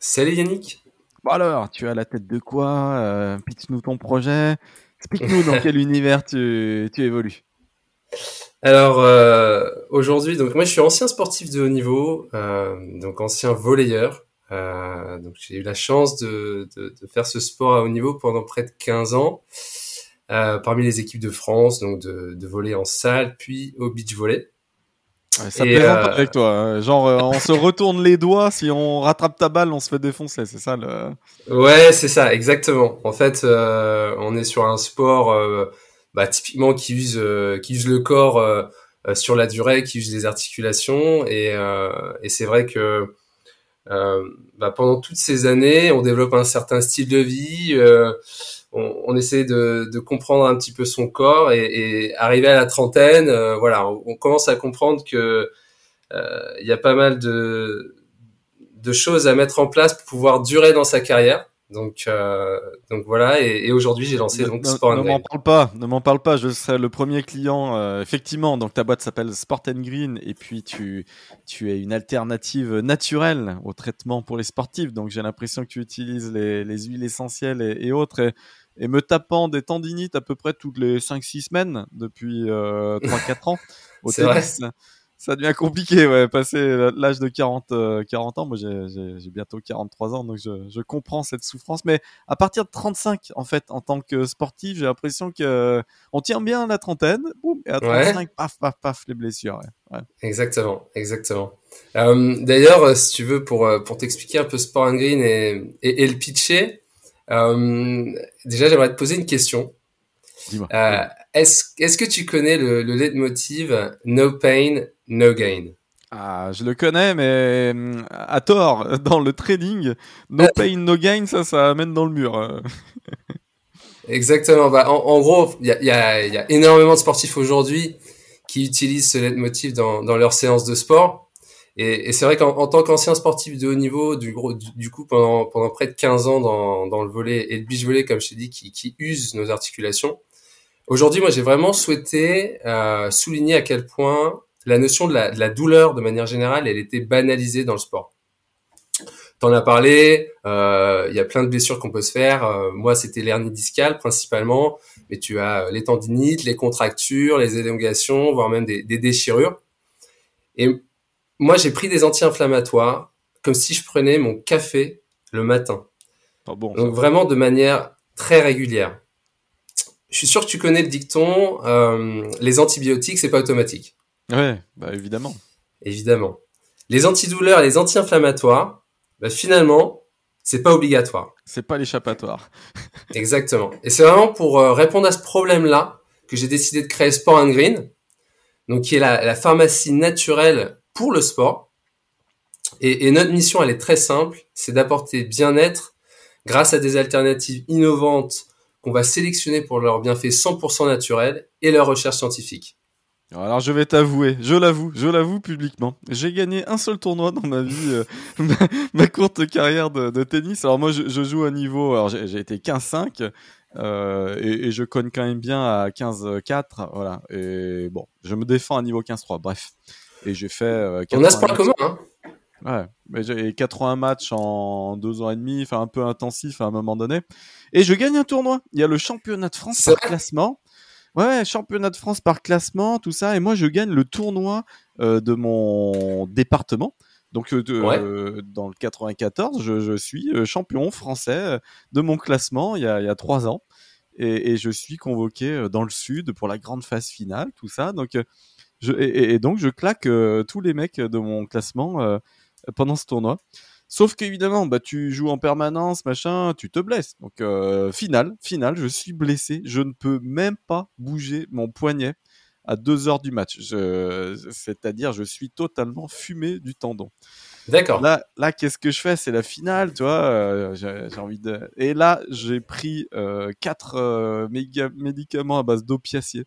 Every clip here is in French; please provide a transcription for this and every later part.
Salut Yannick. Bon alors, tu as la tête de quoi euh, Pitch-nous ton projet. Explique-nous dans quel univers tu, tu évolues. Alors euh, aujourd'hui, donc moi je suis ancien sportif de haut niveau, euh, donc ancien volleyeur. Euh, donc j'ai eu la chance de, de, de, faire ce sport à haut niveau pendant près de 15 ans, parmi les équipes de France, donc de, de volley en salle, puis au beach volley. Ouais, ça plaisante euh... avec toi. Hein. Genre, euh, on se retourne les doigts, si on rattrape ta balle, on se fait défoncer. C'est ça le. Ouais, c'est ça, exactement. En fait, euh, on est sur un sport euh, bah, typiquement qui use, qui use le corps sur la durée, qui use les articulations. Et, et c'est vrai que bah, pendant toutes ces années, on développe un certain style de vie on, on essaie de, de, comprendre un petit peu son corps et, et arriver à la trentaine, euh, voilà, on, commence à comprendre que euh, il y a pas mal de, de choses à mettre en place pour pouvoir durer dans sa carrière. Donc, euh, donc voilà. Et, et aujourd'hui, j'ai lancé donc ne, Sport Ne m'en parle pas. Ne m'en parle pas. Je serai le premier client. Euh, effectivement. Donc ta boîte s'appelle Sport and Green et puis tu tu es une alternative naturelle au traitement pour les sportifs. Donc j'ai l'impression que tu utilises les, les huiles essentielles et, et autres. Et, et, me tapant des tendinites à peu près toutes les 5-6 semaines depuis euh, 3-4 ans au tennis. Vrai ça devient compliqué, ouais, passer l'âge de 40, euh, 40 ans. Moi, j'ai bientôt 43 ans, donc je, je, comprends cette souffrance. Mais à partir de 35, en fait, en tant que sportif, j'ai l'impression que euh, on tient bien la trentaine, boum, et à 35, ouais. paf, paf, paf, les blessures. Ouais. Exactement, exactement. Euh, D'ailleurs, si tu veux, pour pour t'expliquer un peu Sport and Green et, et, et le pitcher, euh, déjà, j'aimerais te poser une question. Dis-moi. Est-ce est-ce que tu connais le, le leitmotiv No pain, no gain? Ah, je le connais, mais à tort. Dans le trading, no pain, no gain, ça, ça amène dans le mur. Exactement. Bah, en, en gros, il y a, y, a, y a, énormément de sportifs aujourd'hui qui utilisent ce leitmotiv dans, dans leurs séances de sport. Et, et c'est vrai qu'en tant qu'ancien sportif de haut niveau, du, gros, du, du, coup, pendant, pendant près de 15 ans dans, dans le volet et le beach volley, comme je t'ai dit, qui, qui use nos articulations, aujourd'hui, moi, j'ai vraiment souhaité euh, souligner à quel point la notion de la, de la, douleur, de manière générale, elle était banalisée dans le sport. T'en as parlé, il euh, y a plein de blessures qu'on peut se faire. Euh, moi, c'était l'hernie discale principalement, mais tu as les tendinites, les contractures, les élongations, voire même des, des déchirures. Et moi, j'ai pris des anti-inflammatoires comme si je prenais mon café le matin. Oh bon, Donc vraiment de manière très régulière. Je suis sûr que tu connais le dicton, euh, les antibiotiques, c'est pas automatique. Ouais, bah évidemment. Évidemment. Les antidouleurs et les anti-inflammatoires, bah finalement, c'est pas obligatoire. C'est pas l'échappatoire. Exactement. Et c'est vraiment pour euh, répondre à ce problème-là que j'ai décidé de créer Sport and Green, donc qui est la, la pharmacie naturelle pour le sport. Et, et notre mission, elle est très simple, c'est d'apporter bien-être grâce à des alternatives innovantes qu'on va sélectionner pour leurs bienfaits 100% naturels et leur recherche scientifique. Alors je vais t'avouer, je l'avoue, je l'avoue publiquement. J'ai gagné un seul tournoi dans ma vie, euh, ma, ma, courte carrière de, de, tennis. Alors moi je, je joue à niveau, alors j'ai été 15-5 euh, et, et, je cogne quand même bien à 15-4, voilà. Et bon, je me défends à niveau 15-3, bref. Et j'ai fait... Euh, On a ce point commun, hein Ouais, mais j'ai 80 matchs en deux ans et demi, enfin un peu intensif à un moment donné. Et je gagne un tournoi. Il y a le championnat de France par classement. Ouais, championnat de France par classement, tout ça. Et moi, je gagne le tournoi euh, de mon département. Donc, euh, ouais. euh, dans le 94, je, je suis champion français de mon classement il y a, il y a trois ans. Et, et, je suis convoqué dans le sud pour la grande phase finale, tout ça. Donc, je, et, et donc, je claque tous les mecs de mon classement pendant ce tournoi. Sauf qu'évidemment, bah, tu joues en permanence, machin, tu te blesses. Donc, euh, final, final, je suis blessé. Je ne peux même pas bouger mon poignet à deux heures du match. C'est-à-dire, je suis totalement fumé du tendon. D'accord. Là, là, qu'est-ce que je fais? C'est la finale, tu vois. Euh, j'ai envie de. Et là, j'ai pris euh, quatre euh, médicaments à base d'opiacés.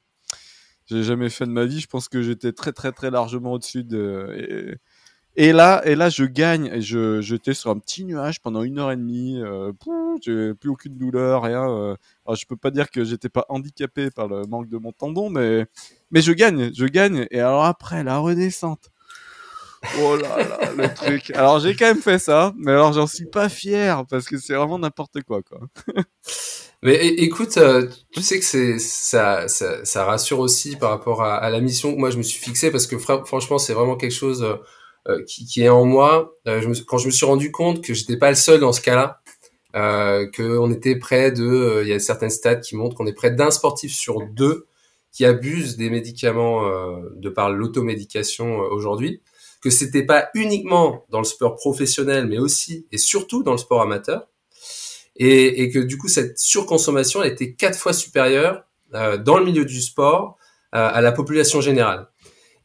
J'ai jamais fait de ma vie. Je pense que j'étais très, très, très largement au-dessus de. Et... là, et là, je gagne. Et je, j'étais sur un petit nuage pendant une heure et demie. Euh, j'ai plus aucune douleur, rien. Euh. Alors, je peux pas dire que j'étais pas handicapé par le manque de mon tendon, mais mais je gagne, je gagne. Et alors après, la redescente. Oh là là, le truc. Alors j'ai quand même fait ça, mais alors j'en suis pas fier parce que c'est vraiment n'importe quoi, quoi. mais écoute, euh, tu sais que c'est ça, ça, ça, rassure aussi par rapport à, la mission que moi je me suis fixée parce que franchement c'est vraiment quelque chose euh, qui, qui, est en moi. Euh, je quand je me suis rendu compte que j'étais pas le seul dans ce cas-là, euh, qu'on était près de, il y a certaines stats qui montrent qu'on est près d'un sportif sur deux qui abuse des médicaments de par l'automédication aujourd'hui que c'était pas uniquement dans le sport professionnel, mais aussi et surtout dans le sport amateur, et, et que du coup cette surconsommation était quatre fois supérieure euh, dans le milieu du sport euh, à la population générale.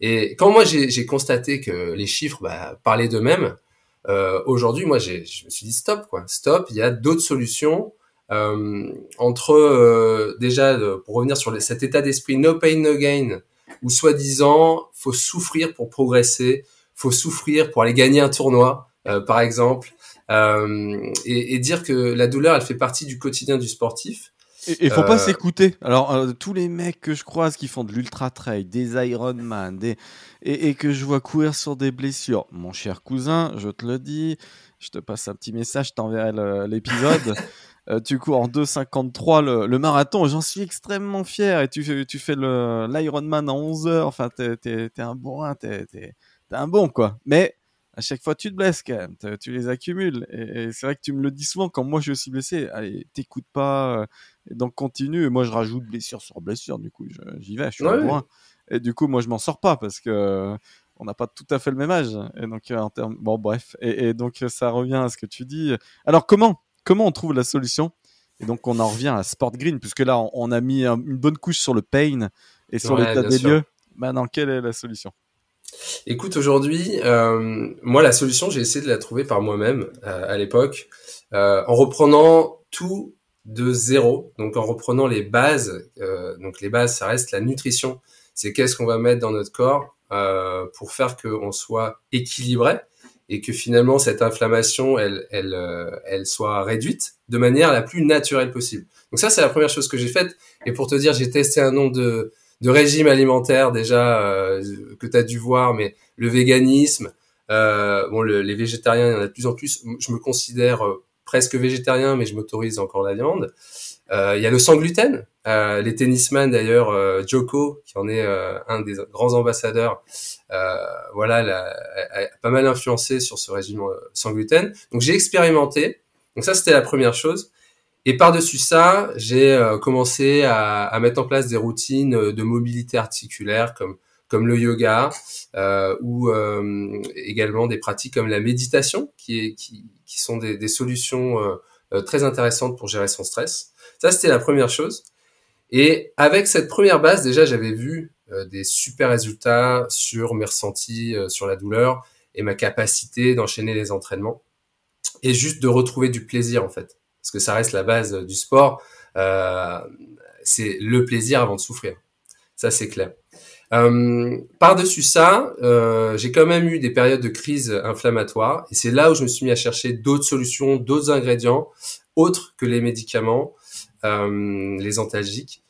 Et quand moi j'ai constaté que les chiffres bah, parlaient d'eux-mêmes, euh, aujourd'hui moi je me suis dit stop quoi, stop, il y a d'autres solutions. Euh, entre euh, déjà pour revenir sur cet état d'esprit no pain no gain où soi-disant faut souffrir pour progresser, faut souffrir pour aller gagner un tournoi, euh, par exemple, euh, et, et, dire que la douleur, elle fait partie du quotidien du sportif. Et il faut pas euh, s'écouter. Alors tous les mecs que je croise qui font de l'ultra trail, des Ironman, des et, et, que je vois courir sur des blessures, mon cher cousin, je te le dis, je te passe un petit message, je t'enverrai l'épisode. tu cours en 2,53 le, le marathon, j'en suis extrêmement fier. Et tu fais, tu fais l'Ironman en 11 heures. Enfin, t'es, un bourrin, t'es un bon, quoi. Mais à chaque fois, tu te blesses quand même, tu les accumules. Et, c'est vrai que tu me le dis souvent quand moi je suis blessé. Allez, t'écoutes pas, euh, donc continue. Et moi, je rajoute blessure sur blessure, du coup, j'y vais, je suis un Et du coup, moi, je m'en sors pas parce que on n'a pas tout à fait le même âge. Et donc, euh, en termes, bon, bref. Et, donc, ça revient à ce que tu dis. Alors, comment, comment on trouve la solution? Et donc, on en revient à Sport Green, puisque là, on, a mis une bonne couche sur le pain et sur l'état des lieux. Maintenant, quelle est la solution? Écoute, aujourd'hui, euh, moi, la solution, j'ai essayé de la trouver par moi-même euh, à l'époque, euh, en reprenant tout de zéro, donc en reprenant les bases. Donc les bases, ça reste la nutrition. C'est qu'est-ce qu'on va mettre dans notre corps pour faire qu'on soit équilibré et que finalement cette inflammation, elle, elle, elle soit réduite de manière la plus naturelle possible. Donc ça, c'est la première chose que j'ai faite. Et pour te dire, j'ai testé un nombre de de régime alimentaire déjà euh, que tu as dû voir, mais le véganisme, euh, bon, les végétariens, il y en a de plus en plus. Je me considère euh, presque végétarien, mais je m'autorise encore la viande. Euh, il y a le sans gluten. Euh, les tennisman d'ailleurs, Joko, qui en est un des grands ambassadeurs, voilà, a, a, pas mal influencé sur ce régime sans gluten. Donc j'ai expérimenté. Donc ça, c'était la première chose. Et par-dessus ça, j'ai euh, commencé à, à, mettre en place des routines euh, de mobilité articulaire comme comme le yoga euh, ou euh, également des pratiques comme la méditation qui, est, qui, qui sont des, des solutions euh, très intéressantes pour gérer son stress. Ça, c'était la première chose. Et avec cette première base, déjà, j'avais vu des super résultats sur mes ressentis, sur la douleur et ma capacité d'enchaîner les entraînements et juste de retrouver du plaisir en fait parce que ça reste la base du sport. Euh, c'est le plaisir avant de souffrir. Ça, c'est clair. Euh, Par-dessus ça, euh, j'ai quand même eu des périodes de crise inflammatoire et c'est là où je me suis mis à chercher d'autres solutions, d'autres ingrédients autres que les médicaments, les antalgiques.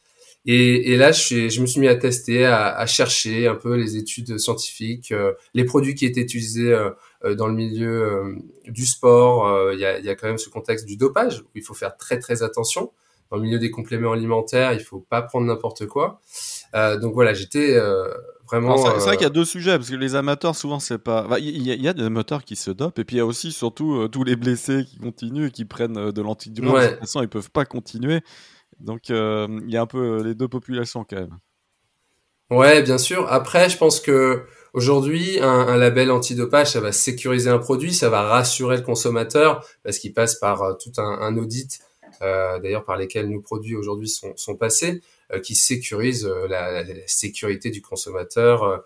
Et, là, je, me suis mis à tester, à, chercher un peu les études scientifiques, les produits qui étaient utilisés dans le milieu du sport. Il y a, y, a, quand même ce contexte du dopage où il faut faire très très attention. Dans le milieu des compléments alimentaires, il faut pas prendre n'importe quoi. donc voilà, j'étais vraiment. C'est vrai qu'il y a deux sujets parce que les amateurs souvent c'est pas. Il y, y, a des amateurs qui se dopent et puis il y a aussi surtout tous les blessés qui continuent et qui prennent de l'antidouleur. Ouais. De toute façon, ils peuvent pas continuer. Donc euh, il y a un peu les deux populations quand même. Ouais, bien sûr. Après, je pense que aujourd'hui, un, un, label antidopage, ça va sécuriser un produit, ça va rassurer le consommateur parce qu'il passe par euh, tout un, un audit, euh, d'ailleurs par lesquels nos produits aujourd'hui sont, sont, passés. qui sécurise la, sécurité du consommateur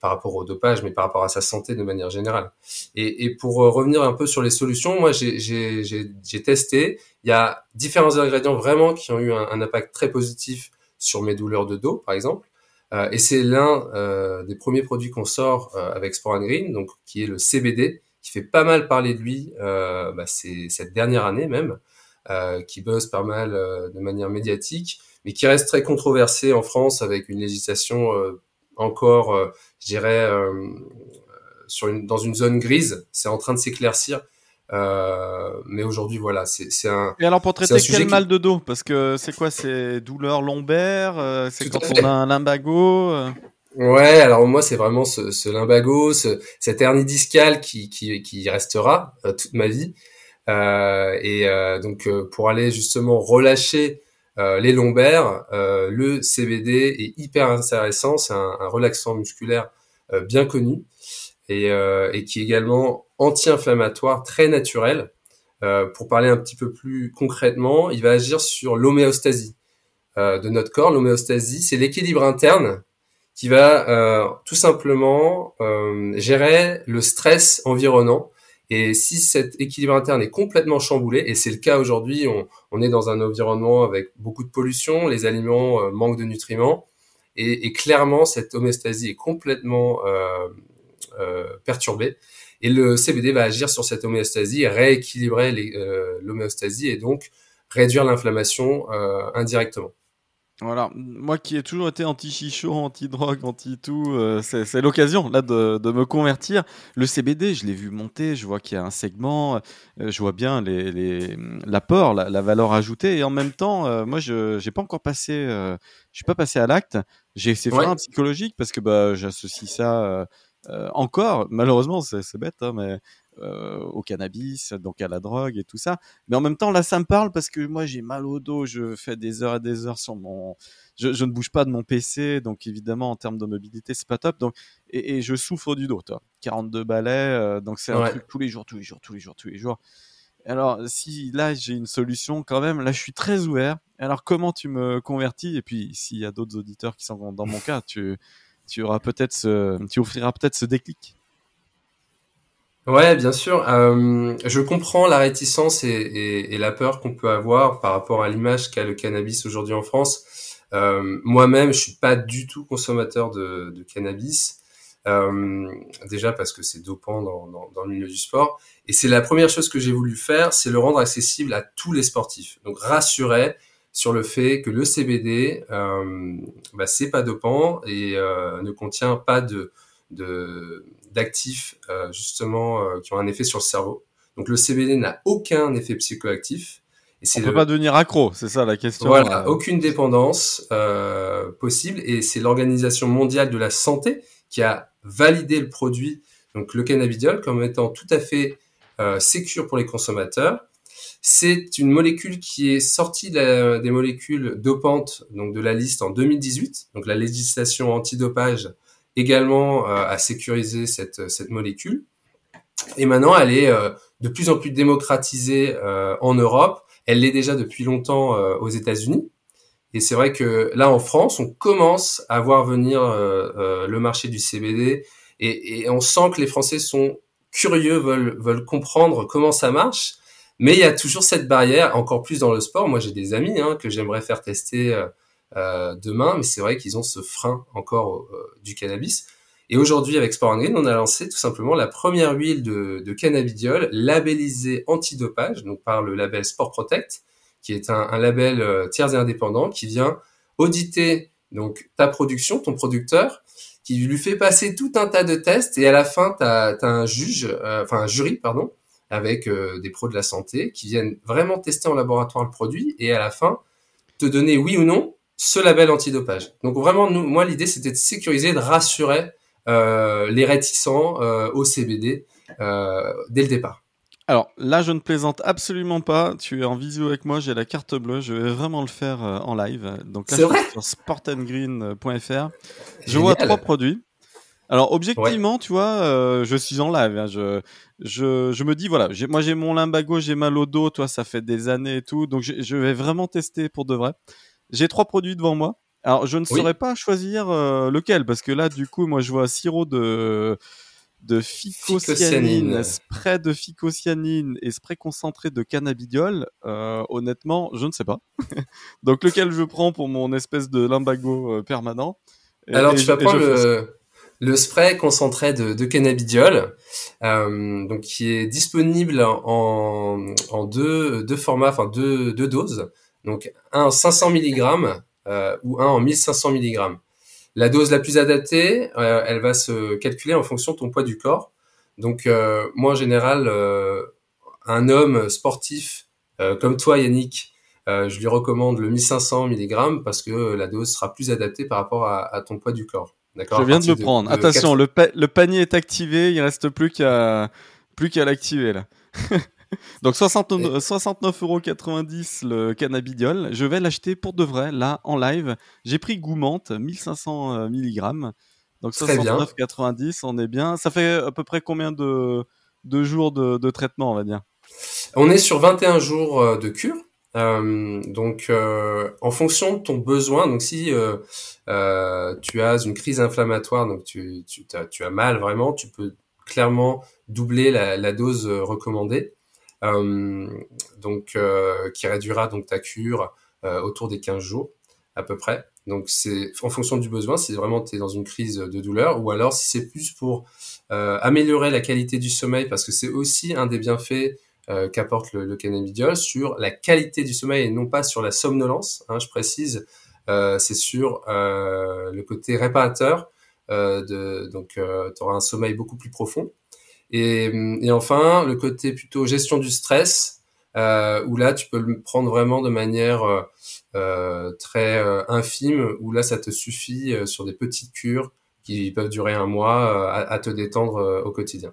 par rapport au dopage, mais par rapport à sa santé de manière générale. Et, et pour revenir un peu sur les solutions, moi j'ai testé. Il y a différents ingrédients vraiment qui ont eu un, un impact très positif sur mes douleurs de dos, par exemple. Euh, et c'est l'un euh, des premiers produits qu'on sort euh, avec Sport Green, donc qui est le CBD, qui fait pas mal parler de lui bah, c'est cette dernière année même, qui buzz pas mal de manière médiatique, mais qui reste très controversé en France avec une législation encore, je dirais, dans une zone grise. C'est en train de s'éclaircir. Euh, mais aujourd'hui, voilà, c'est un. Et alors pour traiter quel mal de dos? Parce que c'est quoi? C'est douleur lombaire euh, C'est quand on a un lumbago euh? Ouais, alors moi c'est vraiment ce, ce lumbago, ce, cette hernie discale qui, qui, qui restera toute ma vie. et donc pour aller justement relâcher les lombaires, le CBD est hyper intéressant. C'est un, un, relaxant musculaire bien connu et, et qui également anti-inflammatoire très naturel. Euh, pour parler un petit peu plus concrètement, il va agir sur l'homéostasie euh, de notre corps. L'homéostasie, c'est l'équilibre interne qui va euh, tout simplement gérer le stress environnant. Et si cet équilibre interne est complètement chamboulé, et c'est le cas aujourd'hui, on, est dans un environnement avec beaucoup de pollution, les aliments manquent de nutriments, et, clairement cette homéostasie est complètement perturbée. Et le CBD va agir sur cette homéostasie, rééquilibrer euh, l'homéostasie et donc réduire l'inflammation euh, indirectement. Voilà, moi qui ai toujours été anti-chicho, anti-drogue, anti-tout, euh, c'est l'occasion là de, de, me convertir. Le CBD, je l'ai vu monter, je vois qu'il y a un segment, euh, je vois bien l'apport, les, la, la, valeur ajoutée, et en même temps, euh, moi je n'ai pas encore passé, je suis pas passé à l'acte. J'ai ces freins psychologiques parce que bah, j'associe ça encore, malheureusement, c'est bête, hein, mais euh, au cannabis, donc à la drogue et tout ça. Mais en même temps, là, ça me parle parce que moi, j'ai mal au dos, je fais des heures et des heures sur mon, je, je ne bouge pas de mon PC, donc évidemment, en termes de mobilité, c'est pas top. Donc, et, et, je souffre du dos, toi. 42 balais, euh, donc c'est un truc tous les jours, tous les jours, tous les jours, tous les jours. Alors, si là j'ai une solution quand même, là je suis très ouvert. Alors, comment tu me convertis? Et puis, s'il y a d'autres auditeurs qui sont dans mon cas, tu tu auras peut-être tu offriras peut-être ce déclic. Ouais, bien sûr. Euh, je comprends la réticence et, la peur qu'on peut avoir par rapport à l'image qu'a le cannabis aujourd'hui en France. Euh, moi-même, je suis pas du tout consommateur de, cannabis. Euh, déjà parce que c'est dopant dans, dans, le milieu du sport. Et c'est la première chose que j'ai voulu faire, c'est le rendre accessible à tous les sportifs. Donc rassurer sur le fait que le CBD, euh, bah, c'est pas dopant et euh, ne contient pas de d'actifs euh, justement euh, qui ont un effet sur le cerveau. Donc le CBD n'a aucun effet psychoactif. Et On peut pas devenir accro, c'est ça la question. Voilà, aucune dépendance possible et c'est l'Organisation mondiale de la santé qui a validé le produit, donc le cannabidiol, comme étant tout à fait euh, sécure pour les consommateurs c'est une molécule qui est sortie des molécules dopantes, donc de la liste en 2018. Donc la législation antidopage également euh, a sécurisé cette, cette molécule. Et maintenant, elle est euh, de plus en plus démocratisée euh, en Europe. Elle l'est déjà depuis longtemps aux États-Unis. Et c'est vrai que là, en France, on commence à voir venir le marché du CBD et, et, on sent que les Français sont curieux, veulent, veulent comprendre comment ça marche. Mais il y a toujours cette barrière, encore plus dans le sport. Moi, j'ai des amis hein, que j'aimerais faire tester euh, euh demain, mais c'est vrai qu'ils ont ce frein encore euh, du cannabis. Et aujourd'hui, avec Sport Green, on a lancé tout simplement la première huile de, de cannabidiol labellisée antidopage, donc par le label Sport Protect, qui est un, un label euh, tiers et indépendant qui vient auditer donc ta production, ton producteur, qui lui fait passer tout un tas de tests et à la fin, tu as, un juge, enfin un jury, pardon, avec euh, des pros de la santé qui viennent vraiment tester en laboratoire le produit et à la fin te donner oui ou non ce label antidopage. Donc vraiment, nous, moi l'idée c'était de sécuriser, de rassurer euh, les réticents euh, au CBD euh, dès le départ. Alors là, je ne plaisante absolument pas. Tu es en visio avec moi, j'ai la carte bleue. Je vais vraiment le faire en live. Donc là, je suis sur sportandgreen.fr. Je vois trois produits. Alors objectivement, tu vois, euh, je suis en live. Hein, je, je, je me dis voilà, moi j'ai mon limbago, j'ai mal au dos, toi ça fait des années et tout, donc je, je vais vraiment tester pour de vrai. j'ai trois produits devant moi. Alors, je ne saurais pas choisir lequel, parce que là, du coup, moi, je vois sirop de de phycocyanine, spray de phycocyanine et spray concentré de cannabidiol, euh, honnêtement, je ne sais pas. Donc lequel je prends pour mon espèce de limbago euh, permanent? Alors tu vas prendre le, le, spray concentré de, de cannabidiol, euh, donc qui est disponible en, deux, formats, enfin deux, doses. Donc un en 500 mg euh, ou un en 1500 mg. La dose la plus adaptée, euh, elle va se calculer en fonction de ton poids du corps. Donc moi en général, un homme sportif comme toi Yannick, je lui recommande le 1500 mg parce que la dose sera plus adaptée par rapport à, ton poit du corgh Je viens de le prendre. Attention, le, le, panier est activé, il reste plus qu'à plus qu'à l'activer là. Donc 69,90€ le cannabidiol. Je vais l'acheter pour de vrai, là, en live. J'ai pris Goumante, 1500 euh, mg. Donc 69,90€, on est bien. Ça fait à peu près combien de, de jours de, traitement, on va dire? On est sur 21 jours euh, de cure. Euh, donc, en fonction de ton besoin, donc si tu as une crise inflammatoire, donc tu, as, mal vraiment, tu peux clairement doubler la, dose recommandée. Euh, donc euh, qui réduira donc ta cure euh, autour des 15 jours à peu près. Donc c'est en fonction du besoin, si vraiment tu es dans une crise de douleur, ou alors si c'est plus pour euh, améliorer la qualité du sommeil, parce que c'est aussi un des bienfaits euh, qu'apporte le, le, cannabidiol sur la qualité du sommeil et non pas sur la somnolence. Hein, je précise, euh, c'est sur le côté réparateur. donc tu auras un sommeil beaucoup plus profond. Et, et, enfin, le côté plutôt gestion du stress, euh, où là, tu peux le prendre vraiment de manière euh, euh très euh, infime, où là, ça te suffit euh, sur des petites cures qui peuvent durer un mois à, te détendre au quotidien.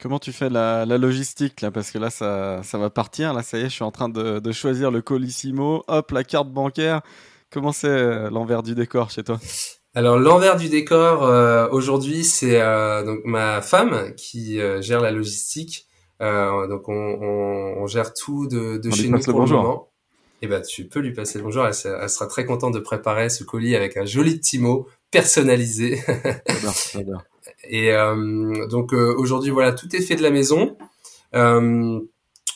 Comment tu fais la, la, logistique là? Parce que là, ça, ça va partir. Là, ça y est, je suis en train de, de choisir le colissimo. Hop, la carte bancaire. Comment c'est l'envers du décor chez toi? Alors l'envers du décor euh, aujourd'hui, c'est euh, donc ma femme qui euh, gère la logistique. donc on, on, on, gère tout de, de chez nous pour le, moment. Et eh ben tu peux lui passer le bonjour. Elle, elle, sera très contente de préparer ce colis avec un joli petit mot personnalisé. Et donc aujourd'hui voilà, tout est fait de la maison.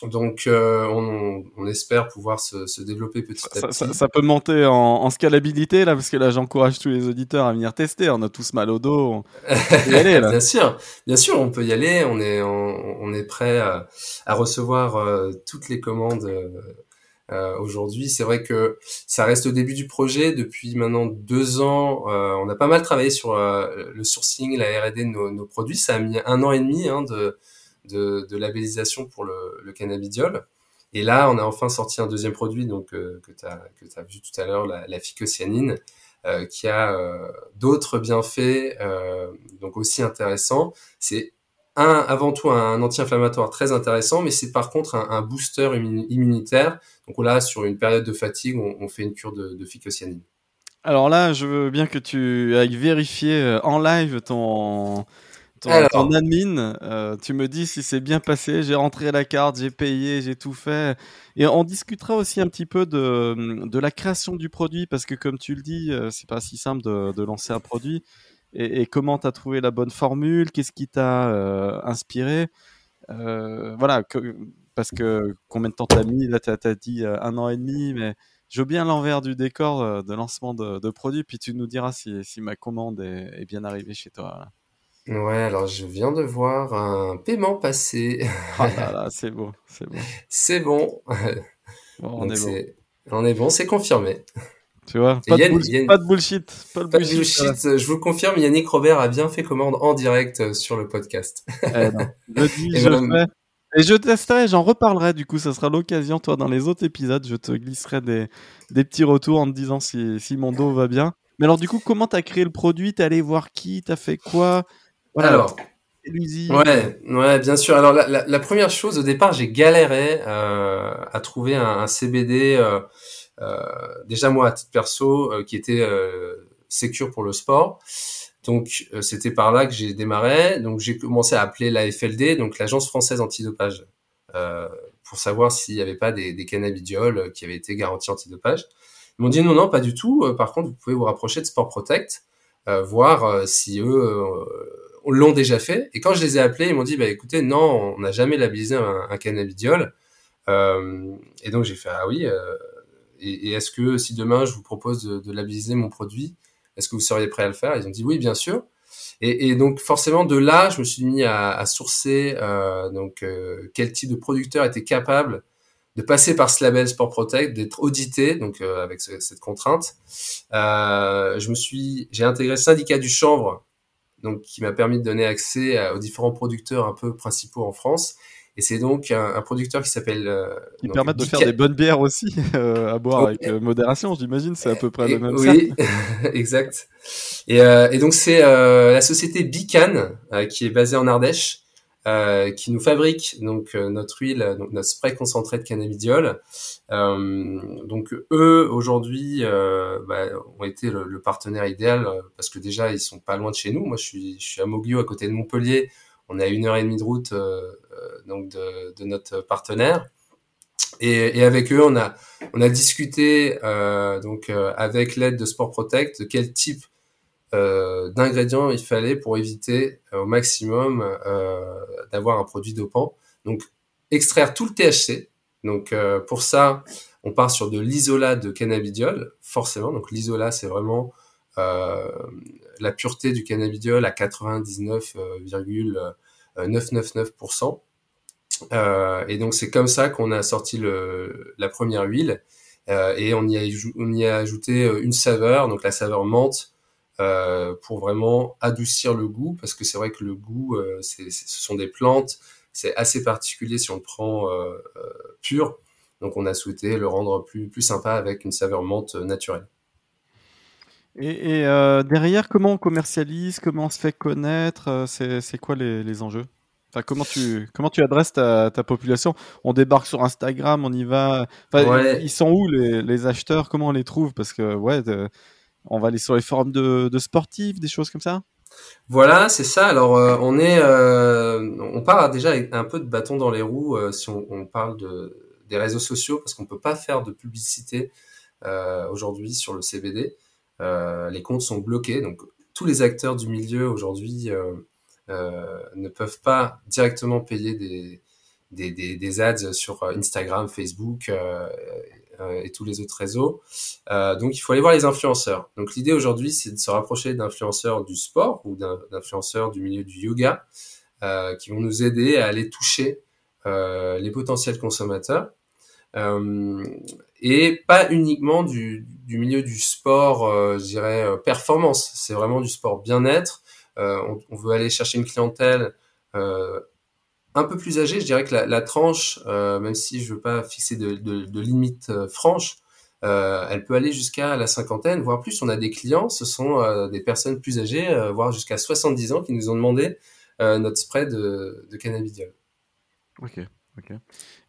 Donc, euh, on, on, espère pouvoir se, se développer petit à petit. Ça, ça, peut monter en, en, scalabilité là, parce que là, j'encourage tous les auditeurs à venir tester. On a tous mal au dos. On peut y aller là. bien sûr, bien sûr, on peut y aller. On est, on, on est prêt à, à recevoir euh, toutes les commandes. Euh, aujourd'hui, c'est vrai que ça reste au début du projet. Depuis maintenant deux ans, euh, on a pas mal travaillé sur le sourcing, la R&D de nos, nos, produits. Ça a mis un an et demi hein, de de, de labellisation pour le, le, cannabidiol. Et là, on a enfin sorti un deuxième produit donc euh, que tu as, as vu tout à l'heure, la, la phycocyanine, euh, qui a euh, d'autres bienfaits euh, donc aussi intéressants. C'est un, avant tout un anti-inflammatoire très intéressant, mais c'est par contre un, un booster immunitaire. Donc là, sur une période de fatigue, on, on fait une cure de, de phycocyanine. Alors là, je veux bien que tu ailles vérifier en live ton ton, admin, euh, tu me dis si c'est bien passé, j'ai rentré la carte, j'ai payé, j'ai tout fait. Et on discutera aussi un petit peu de, de la création du produit, parce que comme tu le dis, euh, c'est pas si simple de, de lancer un produit. Et, et comment tu as trouvé la bonne formule, qu'est-ce qui t'a euh, inspiré? Euh, voilà, que, parce que combien de temps t'as mis? Là, t'as as dit euh, un an et demi, mais je veux bien l'envers du décor de lancement de, de produit, puis tu nous diras si, si ma commande est, est bien arrivée chez toi. Ouais, alors je viens de voir un paiement passer. Ah là là, c'est bon, c'est bon. C'est bon. on, est bon. on est bon, c'est confirmé. Tu vois, pas, Yann, de, bullshit, Yann... pas de bullshit. Pas de pas bullshit. bullshit. Je vous confirme, Yannick Robert a bien fait commande en direct euh, sur le podcast. Eh non. Je dis, je fais. Et je testerai, j'en reparlerai du coup, ça sera l'occasion, toi, dans les autres épisodes, je te glisserai des, des petits retours en te disant si, si mon dos va bien. Mais alors du coup, comment t'as créé le produit? T'es allé voir qui? T'as fait quoi? Voilà. Alors, ouais, ouais, bien sûr. Alors la, la, la première chose, au départ, j'ai galéré euh, à trouver un, un CBD. Euh, euh, déjà moi, à titre perso, euh, qui était euh, sécure pour le sport. Donc euh, c'était par là que j'ai démarré. Donc j'ai commencé à appeler la FLD, donc l'agence française antidopage, pour savoir s'il n'y avait pas des, des cannabidioles qui avaient été garantis antidopage. Ils m'ont dit non, non, pas du tout. par contre, vous pouvez vous rapprocher de Sport Protect, voir si eux l'ont déjà fait. Et quand je les ai appelés, ils m'ont dit, bah écoutez, non, on n'a jamais labellisé un, un cannabidiol. et donc j'ai fait, ah oui. Et, est-ce que si demain je vous propose de, de labelliser mon produit, est-ce que vous seriez prêt à le faire? Ils ont dit oui, bien sûr. Et, donc forcément de là, je me suis mis à, sourcer euh, donc euh, quel type de producteur était capable de passer par ce label Sport Protect, d'être audité, donc euh, avec cette contrainte. Je me suis, j'ai intégré le syndicat du chanvre, donc qui m'a permis de donner accès aux différents producteurs un peu principaux en France. Et c'est donc un, producteur qui s'appelle. Euh, qui permet de faire des bonnes bières aussi euh, à boire avec euh, modération, j'imagine. C'est à peu près le même. Oui, exact. Et, et donc c'est la société Bican qui est basée en Ardèche, qui nous fabrique donc notre huile, donc notre spray concentré de cannabidiol. donc eux aujourd'hui bah, ont été le, le, partenaire idéal parce que déjà ils sont pas loin de chez nous. Moi je suis je suis à Moglio à côté de Montpellier on est à une heure et demie de route euh, euh, donc de, notre partenaire. Et, avec eux, on a, discuté euh, donc avec l'aide de Sport Protect de quel type d'ingrédients il fallait pour éviter au maximum d'avoir un produit dopant. Donc extraire tout le THC. Donc pour ça, on part sur de l'isolat de cannabidiol, forcément. Donc l'isolat, c'est vraiment la pureté du cannabidiol à 99,999%. Euh, et donc c'est comme ça qu'on a sorti la première huile euh, et on y, a, ajouté euh, une saveur, donc la saveur menthe, euh, pour vraiment adoucir le goût, parce que c'est vrai que le goût, euh, ce sont des plantes, c'est assez particulier si on le prend pur, donc on a souhaité le rendre plus, plus sympa avec une saveur menthe naturelle. Et, et euh, derrière, comment on commercialise Comment on se fait connaître euh, C'est quoi les, les, enjeux? Enfin, comment tu comment tu adresses ta, ta, population? On débarque sur Instagram, on y va. Enfin, Ils sont où les, les, acheteurs? Comment on les trouve? Parce que ouais, on va aller sur les forums de, de sportifs, des choses comme ça? Voilà, c'est ça. Alors, euh, on est, euh, on part déjà avec un peu de bâton dans les roues euh, si on, on, parle de des réseaux sociaux, parce qu'on peut pas faire de publicité aujourd'hui sur le CBD. Euh, les comptes sont bloqués, donc tous les acteurs du milieu aujourd'hui euh, euh, ne peuvent pas directement payer des, des, ads sur Instagram, Facebook et tous les autres réseaux. donc il faut aller voir les influenceurs. Donc l'idée aujourd'hui, c'est de se rapprocher d'influenceurs du sport ou d'influenceurs du milieu du yoga qui vont nous aider à aller toucher les potentiels consommateurs et pas uniquement du, milieu du sport, euh, je dirais euh, performance. C'est vraiment du sport bien-être. On, on, veut aller chercher une clientèle un peu plus âgée. Je dirais que la, tranche, même si je veux pas fixer de, limite franche, euh, elle peut aller jusqu'à la cinquantaine, voire plus. On a des clients, ce sont euh, des personnes plus âgées, euh, voire jusqu'à 70 ans, qui nous ont demandé notre spray de, de cannabidiol. Ok.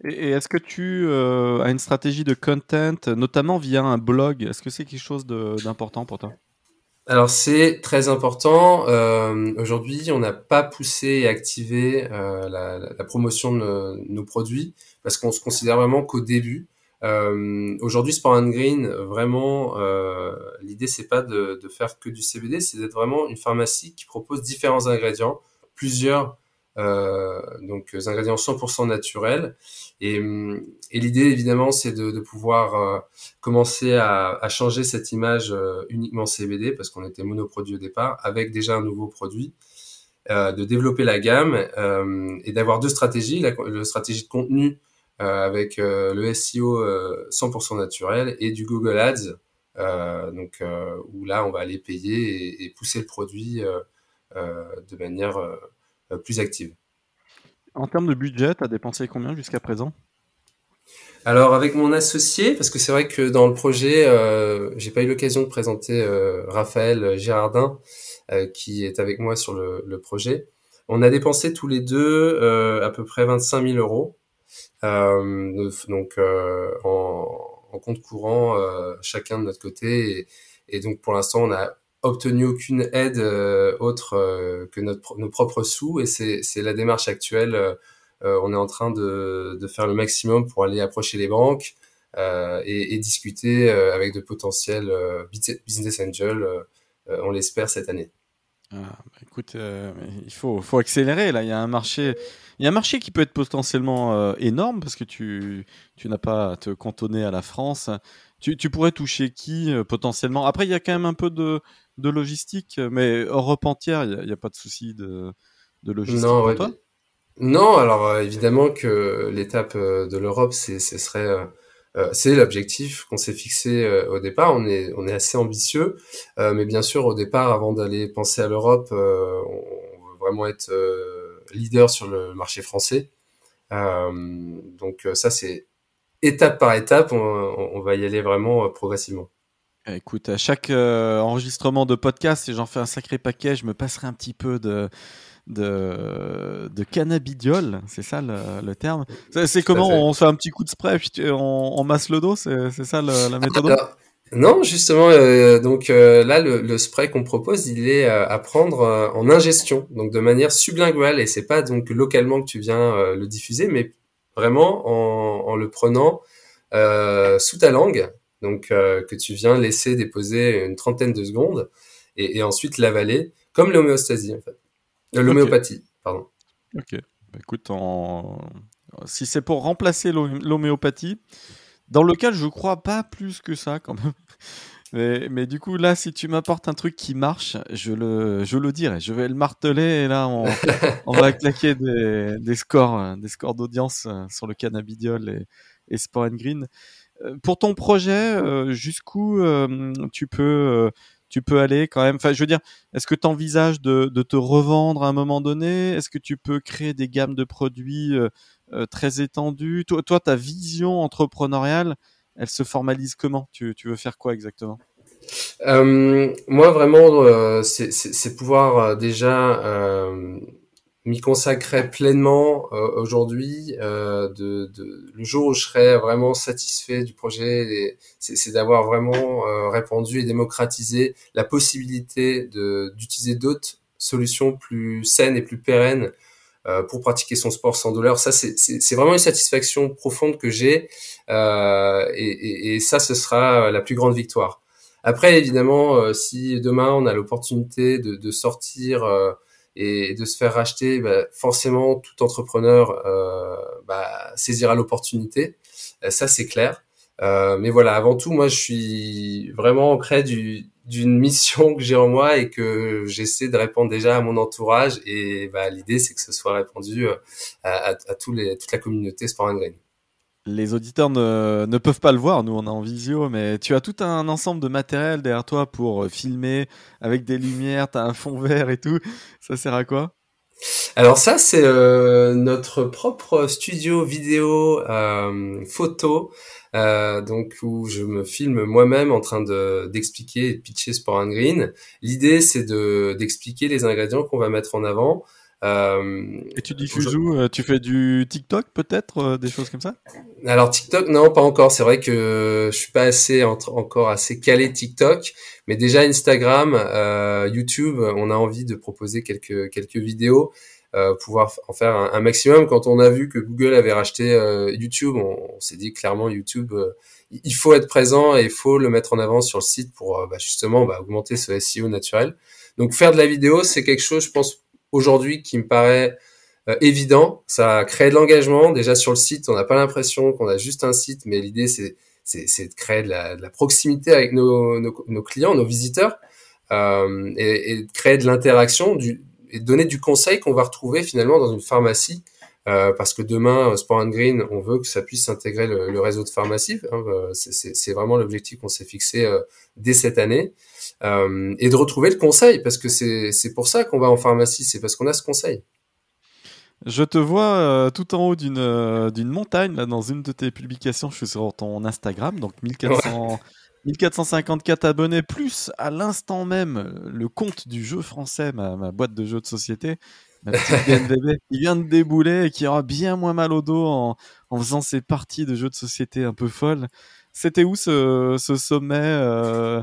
Et, est-ce que tu euh, as une stratégie de content, notamment via un blog? Est-ce que c'est quelque chose d'important pour toi? Alors c'est très important. Euh, Aujourd'hui, on n'a pas poussé et activé euh, la, promotion de nos, produits parce qu'on se considère vraiment qu'au début. Aujourd'hui, Sport and Green, vraiment, l'idée c'est pas de, de, faire que du CBD, c'est d'être vraiment une pharmacie qui propose différents ingrédients, plusieurs euh, donc des ingrédients 100% naturels. Et, et l'idée évidemment c'est de, de, pouvoir euh, commencer à, à, changer cette image euh, uniquement CBD parce qu'on était monoproduit au départ avec déjà un nouveau produit. Euh, de développer la gamme euh, et d'avoir deux stratégies, la, la, stratégie de contenu euh, avec le SEO 100% naturel et du Google Ads, donc où là on va aller payer et, et pousser le produit de manière euh, plus active. En termes de budget, tu as dépensé combien jusqu'à présent? Alors avec mon associé, parce que c'est vrai que dans le projet, euh, j'ai pas eu l'occasion de présenter euh, Raphaël Girardin, euh, qui est avec moi sur le, le, projet. On a dépensé tous les deux euh, à peu près 25 000 euros, donc en, en, compte courant chacun de notre côté. Et, et donc pour l'instant, on a obtenu aucune aide euh, autre euh, que notre, nos propres sous et c'est la démarche actuelle. Euh, on est en train de, de, faire le maximum pour aller approcher les banques, et, et, discuter avec de potentiels business angels, on l'espère cette année. Ah, bah, écoute, il faut, faut accélérer là. Il y a un marché, il y a un marché qui peut être potentiellement énorme parce que tu, tu n'as pas à te cantonner à la France. Tu, tu pourrais toucher qui potentiellement? Après, il y a quand même un peu de, de logistique, mais Europe entière, il n'y a, pas de souci de, de logistique non, pour toi? Non, alors euh, évidemment que l'étape euh, de l'Europe, ce serait, euh, c'est l'objectif qu'on s'est fixé au départ. On est, on est assez ambitieux, mais bien sûr, au départ, avant d'aller penser à l'Europe, on, veut vraiment être leader sur le marché français. donc ça, c'est étape par étape, on, va y aller vraiment progressivement. Écoute, à chaque euh, enregistrement de podcast, si j'en fais un sacré paquet, je me passerai un petit peu de, de, de cannabidiol, c'est ça le, terme. C'est comment on fait un petit coup de spray puis on, masse le dos, c'est ça la méthode? Non, justement, euh, donc euh, là, le, spray qu'on propose, il est à prendre en ingestion, donc de manière sublinguale, et c'est pas donc localement que tu viens le diffuser, mais vraiment en, en le prenant sous ta langue donc euh, que tu viens laisser déposer une trentaine de secondes et, ensuite l'avaler, comme l'homéostasie en fait. Euh, l'homéopathie, pardon. Ok. Bah, écoute, si c'est pour remplacer l'homéopathie, dans lequel je crois pas plus que ça quand même. Mais, du coup, là, si tu m'apportes un truc qui marche, je le, je le dirai. Je vais le marteler et là, on, va claquer des, scores, des scores d'audience euh, sur le cannabidiol et, et Sport Green. Euh, pour ton projet, jusqu'où tu peux tu peux aller quand même. Enfin, je veux dire, est-ce que tu envisages de, te revendre à un moment donné? Est-ce que tu peux créer des gammes de produits très étendues? Toi, ta vision entrepreneuriale, elle se formalise comment? Tu, tu, veux faire quoi exactement? Moi, vraiment, c'est pouvoir déjà m'y consacrer pleinement euh, aujourd'hui. Euh, de, de, le jour où je serai vraiment satisfait du projet, c'est d'avoir vraiment euh, répandu et démocratisé la possibilité d'utiliser d'autres solutions plus saines et plus pérennes pour pratiquer son sport sans douleur. Ça, c'est vraiment une satisfaction profonde que j'ai, euh, et, et, et, ça, ce sera la plus grande victoire. Après, évidemment, si demain on a l'opportunité de, de, sortir et de se faire racheter, bah, forcément tout entrepreneur euh, bah, saisira l'opportunité. Euh, ça c'est clair. Euh, mais voilà, avant tout, moi je suis vraiment ancré du, d'une mission que j'ai en moi et que j'essaie de répondre déjà à mon entourage. Et bah, l'idée c'est que ce soit répandu euh, à, à, à tous les, toute la communauté Sport and Grain les auditeurs ne, peuvent pas le voir, nous on est en visio, mais tu as tout un ensemble de matériel derrière toi pour euh, filmer avec des lumières, tu as un fond vert et tout. Ça sert à quoi? Alors ça c'est euh, notre propre studio vidéo euh, photo, donc où je me filme moi-même en train de d'expliquer et de pitcher Sport and Green. L'idée c'est de d'expliquer les ingrédients qu'on va mettre en avant. Euh, et tu diffuses où euh, Tu fais du TikTok peut-être, euh, des choses comme ça? Alors TikTok, non, pas encore. C'est vrai que je suis pas assez encore assez calé TikTok, mais déjà Instagram, YouTube, on a envie de proposer quelques quelques vidéos. pouvoir en faire un, maximum. Quand on a vu que Google avait racheté YouTube, on, s'est dit clairement YouTube, il faut être présent et il faut le mettre en avant sur le site pour bah, justement bah, augmenter ce SEO naturel. Donc faire de la vidéo, c'est quelque chose, je pense, aujourd'hui qui me paraît euh, évident. Ça crée de l'engagement. Déjà sur le site, on n'a pas l'impression qu'on a juste un site, mais l'idée c'est de créer de la, proximité avec nos, clients, nos visiteurs, euh, et, et, de créer de l'interaction, et de donner du conseil qu'on va retrouver finalement dans une pharmacie. Euh, parce que demain, euh, Sport and Green, on veut que ça puisse intégrer le, le réseau de pharmacies. Hein, euh, c'est vraiment l'objectif qu'on s'est fixé dès cette année. Et de retrouver le conseil, parce que c'est pour ça qu'on va en pharmacie, c'est parce qu'on a ce conseil. Je te vois euh, tout en haut d'une euh, montagne, là, dans une de tes publications, je suis sur ton Instagram, donc 1400, 1454 abonnés, plus à l'instant même le compte du jeu français, ma, ma boîte de jeux de société, ma petite qui vient de débouler et qui aura bien moins mal au dos en, en faisant ses parties de jeux de société un peu folles. C'était où ce, ce sommet euh,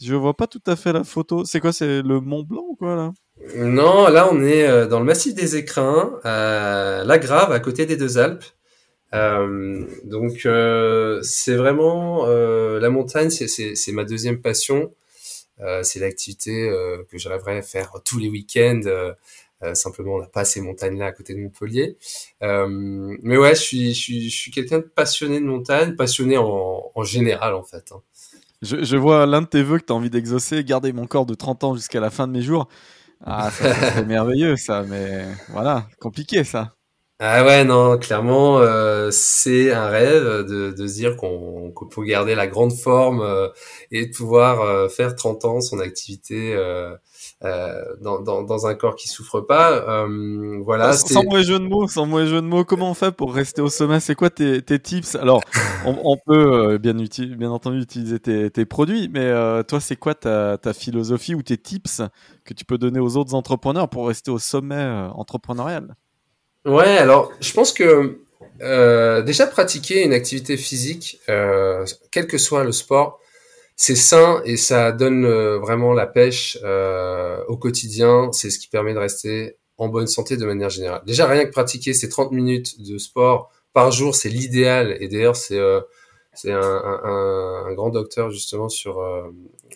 je vois pas tout à fait la photo. C'est quoi C'est le Mont Blanc ou quoi là? Non, là on est euh, dans le massif des Écrins, à La Grave, à côté des deux Alpes. Euh, donc euh, c'est vraiment la montagne, c'est ma deuxième passion. c'est l'activité que je rêverais faire tous les week-ends. Simplement, on n'a pas ces montagnes-là à côté de Montpellier. mais ouais, je suis, je suis, je suis quelqu'un de passionné de montagne, passionné en, en général en fait. Hein. Je, je, vois l'un de tes vœux que tu as envie d'exaucer, garder mon corps de 30 ans jusqu'à la fin de mes jours. Ah, c'est merveilleux ça, mais voilà, compliqué ça. Ah ouais, non, clairement, euh, c'est un rêve de, de se dire qu'on qu peut garder la grande forme euh, et de pouvoir euh, faire 30 ans son activité euh, dans, dans, dans, un corps qui souffre pas. voilà. Sans, mauvais jeu de mots, sans mauvais jeu de mots, comment on fait pour rester au sommet? C'est quoi tes, tes tips? Alors, on, on peut bien, bien entendu utiliser tes, tes produits, mais toi, c'est quoi ta, ta philosophie ou tes tips que tu peux donner aux autres entrepreneurs pour rester au sommet entrepreneurial? Ouais, alors je pense que euh, déjà pratiquer une activité physique, euh, quel que soit le sport, c'est sain et ça donne euh, vraiment la pêche euh, au quotidien. C'est ce qui permet de rester en bonne santé de manière générale. Déjà rien que pratiquer ces 30 minutes de sport par jour, c'est l'idéal. Et d'ailleurs, c'est euh, c'est un, un, un, grand docteur justement sur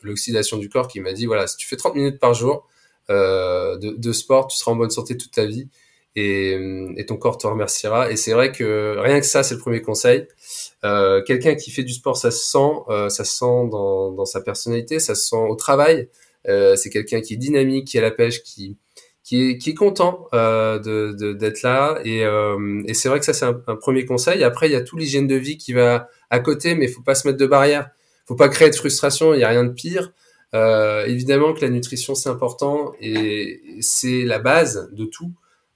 l'oxydation du corps qui m'a dit voilà, si tu fais 30 minutes par jour de, de sport, tu seras en bonne santé toute ta vie et, et, ton corps te remerciera. Et c'est vrai que rien que ça, c'est le premier conseil. Euh, Quelqu'un qui fait du sport, ça se sent, euh, ça se sent dans, dans, sa personnalité, ça se sent au travail. Euh, c'est quelqu'un qui est dynamique, qui est à la pêche, qui qui est, qui est content euh, de d'être là. Et, euh, et c'est vrai que ça, c'est un, premier conseil. Après, il y a tout l'hygiène de vie qui va à côté, mais il faut pas se mettre de barrière. faut pas créer de frustration. Il y a rien de pire. Euh, évidemment que la nutrition c'est important et c'est la base de tout.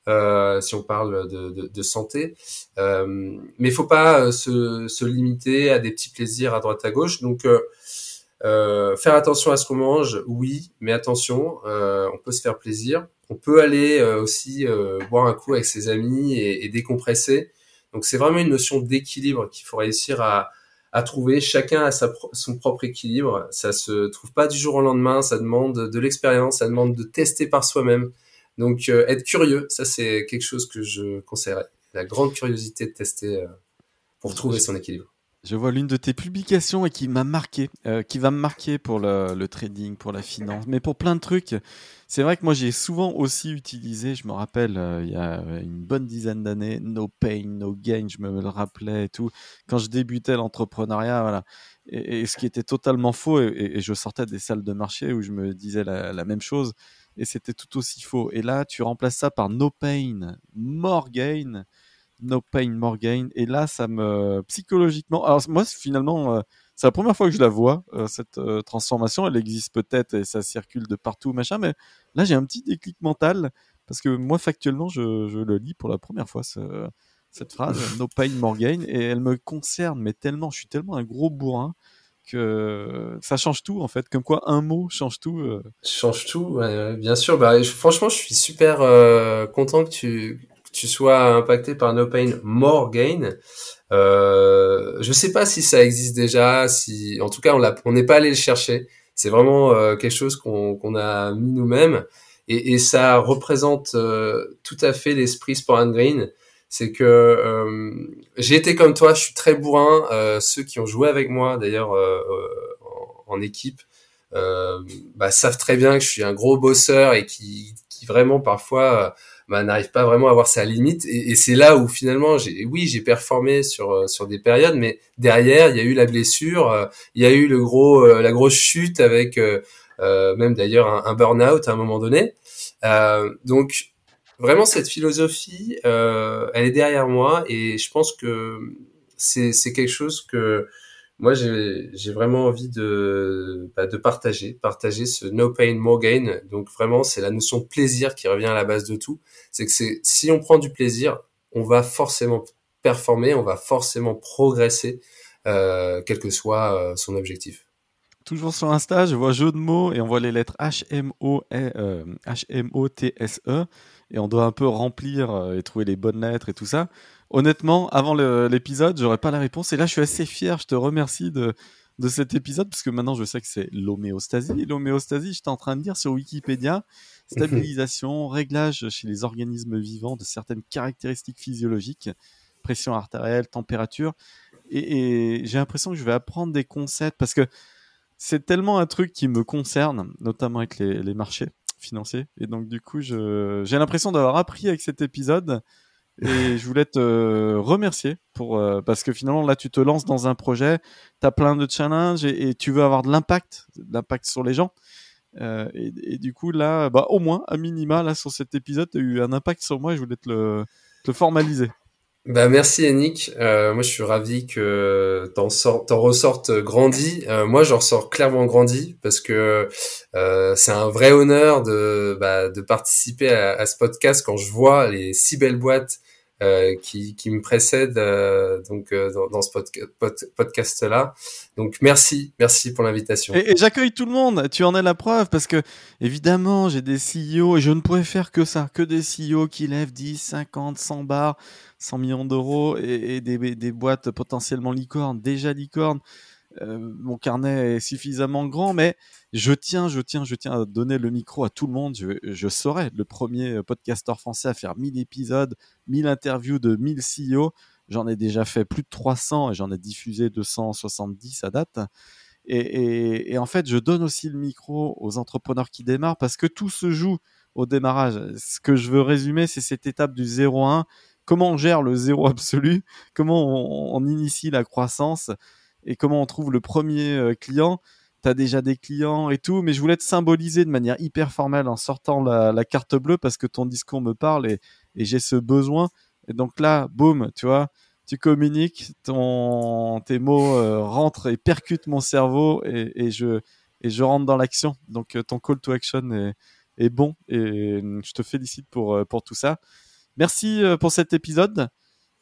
Euh, si on parle de, de, de santé. Euh, mais il faut pas euh, se, se, limiter à des petits plaisirs à droite à gauche. Donc euh, faire attention à ce qu'on mange, oui, mais attention, on peut se faire plaisir. On peut aller aussi boire un coup avec ses amis et, et décompresser. Donc c'est vraiment une notion d'équilibre qu'il faut réussir à, à trouver. Chacun a sa, son propre équilibre. Ça se trouve pas du jour au lendemain. Ça demande de l'expérience. Ça demande de tester par soi-même. Donc euh, être curieux, ça c'est quelque chose que je conseillerais. La grande curiosité de tester euh, pour trouver son équilibre. Je vois l'une de tes publications et qui m'a marqué, euh, qui va me marquer pour le, le, trading, pour la finance, mais pour plein de trucs. C'est vrai que moi j'ai souvent aussi utilisé, je me rappelle, euh, il y a une bonne dizaine d'années, no pain, no gain, je me le rappelais et tout. Quand je débutais l'entrepreneuriat, voilà. Et, et, ce qui était totalement faux, et, et, je sortais des salles de marché où je me disais la, la même chose, et c'était tout aussi faux. Et là, tu remplaces ça par No Pain, More Gain, No Pain, More Gain. Et là, ça me psychologiquement. Alors moi, finalement, euh, c'est la première fois que je la vois euh, cette euh, transformation. Elle existe peut-être et ça circule de partout, machin. Mais là, j'ai un petit déclic mental parce que moi, factuellement, je, le lis pour la première fois. Ce, cette phrase, No Pain, More Gain, et elle me concerne, mais tellement, je suis tellement un gros bourrin que ça change tout en fait. Comme quoi un mot change tout. Euh. Change tout, bien sûr. Bah, franchement, je suis super euh, content que tu, que tu sois impacté par No Pain More Gain. Euh, je sais pas si ça existe déjà, si en tout cas on n'est pas allé le chercher. C'est vraiment euh, quelque chose qu'on qu'on a mis nous-mêmes et, et, ça représente euh, tout à fait l'esprit Sport and Green c'est que euh, j'ai été comme toi, je suis très bourrin. Euh, ceux qui ont joué avec moi, d'ailleurs, euh, en, en, équipe, bah, savent très bien que je suis un gros bosseur et qui, qui vraiment parfois bah, n'arrive pas vraiment à avoir sa limite. Et, et c'est là où finalement, j'ai, oui, j'ai performé sur sur des périodes, mais derrière, il y a eu la blessure, il y a eu le gros, la grosse chute avec même d'ailleurs un, un burn-out à un moment donné. donc vraiment cette philosophie, euh, elle est derrière moi et je pense que c'est quelque chose que moi j'ai vraiment envie de bah, de partager, partager ce no pain more gain. Donc vraiment c'est la notion de plaisir qui revient à la base de tout. C'est que si on prend du plaisir, on va forcément performer, on va forcément progresser, euh, quel que soit euh, son objectif. Toujours sur Insta, je vois jeu de mots et on voit les lettres H Et on doit un peu remplir euh, et trouver les bonnes lettres et tout ça. Honnêtement, avant l'épisode, j'aurais pas la réponse. Et là, je suis assez fier. Je te remercie de, de cet épisode parce que maintenant, je sais que c'est l'homéostasie. L'homéostasie, j'étais en train de dire sur Wikipédia, stabilisation, réglage chez les organismes vivants de certaines caractéristiques physiologiques pression artérielle, température. Et, j'ai l'impression que je vais apprendre des concepts parce que c'est tellement un truc qui me concerne, notamment avec les, les marchés financiers. Et donc, du coup, j'ai l'impression d'avoir appris avec cet épisode. Et je voulais te remercier pour euh, parce que finalement là tu te lances dans un projet, tu as plein de challenges et, tu veux avoir de l'impact, de l'impact sur les gens. Euh, et, du coup là, bah au moins à minima là sur cet épisode, tu as eu un impact sur moi et je voulais te le formaliser. Bah merci Yannick. Euh, moi je suis ravi que t'en t'en ressortes grandi. Euh, moi j'en ressors clairement grandi parce que euh, c'est un vrai honneur de bah, de participer à, à, ce podcast quand je vois les si belles boîtes euh, qui, qui me précède euh, donc euh, dans, dans, ce podcast là. Donc merci, merci pour l'invitation. Et, j'accueille tout le monde. Tu en es la preuve parce que évidemment j'ai des CEO et je ne pourrais faire que ça, que des CEO qui lèvent 10, 50, 100 bars, 100 millions d'euros et, et des, des, boîtes potentiellement licornes, déjà licornes. Euh, mon carnet est suffisamment grand, mais je tiens, je tiens, je tiens à donner le micro à tout le monde. Je, je serai le premier podcasteur français à faire 1000 épisodes, 1000 interviews de 1000 CEO. J'en ai déjà fait plus de 300 et j'en ai diffusé 270 à date. Et, et, et, en fait, je donne aussi le micro aux entrepreneurs qui démarrent parce que tout se joue au démarrage. Ce que je veux résumer, c'est cette étape du 0-1. Comment on gère le zéro absolu? Comment on, on initie la croissance? Et comment on trouve le premier euh, client. Tu as déjà des clients et tout, mais je voulais te symboliser de manière hyper formelle en sortant la, carte bleue parce que ton discours me parle et, j'ai ce besoin. Et donc là, boum, tu vois, tu communiques, ton, tes mots euh, rentrent et percutent mon cerveau et, je, rentre dans l'action. Donc euh, ton call to action est, bon et je te félicite pour tout ça. Merci pour cet épisode.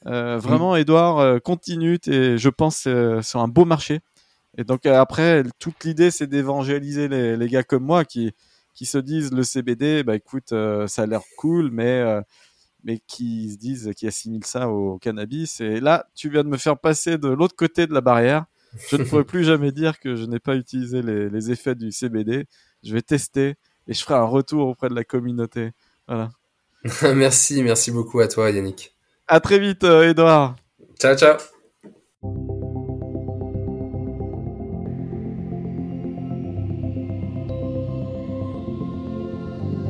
Euh, vraiment, Edouard, euh, continue. Je pense euh, sur un beau marché. Et donc après, toute l'idée, c'est d'évangéliser les, gars comme moi qui qui se disent le CBD, bah écoute, ça a l'air cool, mais mais qui se disent, qui assimilent ça au cannabis. Et là, tu viens de me faire passer de l'autre côté de la barrière. Je ne pourrais plus jamais dire que je n'ai pas utilisé les, les, effets du CBD. Je vais tester et je ferai un retour auprès de la communauté. Voilà. merci, merci beaucoup à toi, Yannick. À très vite, euh, Edouard. Ciao, ciao.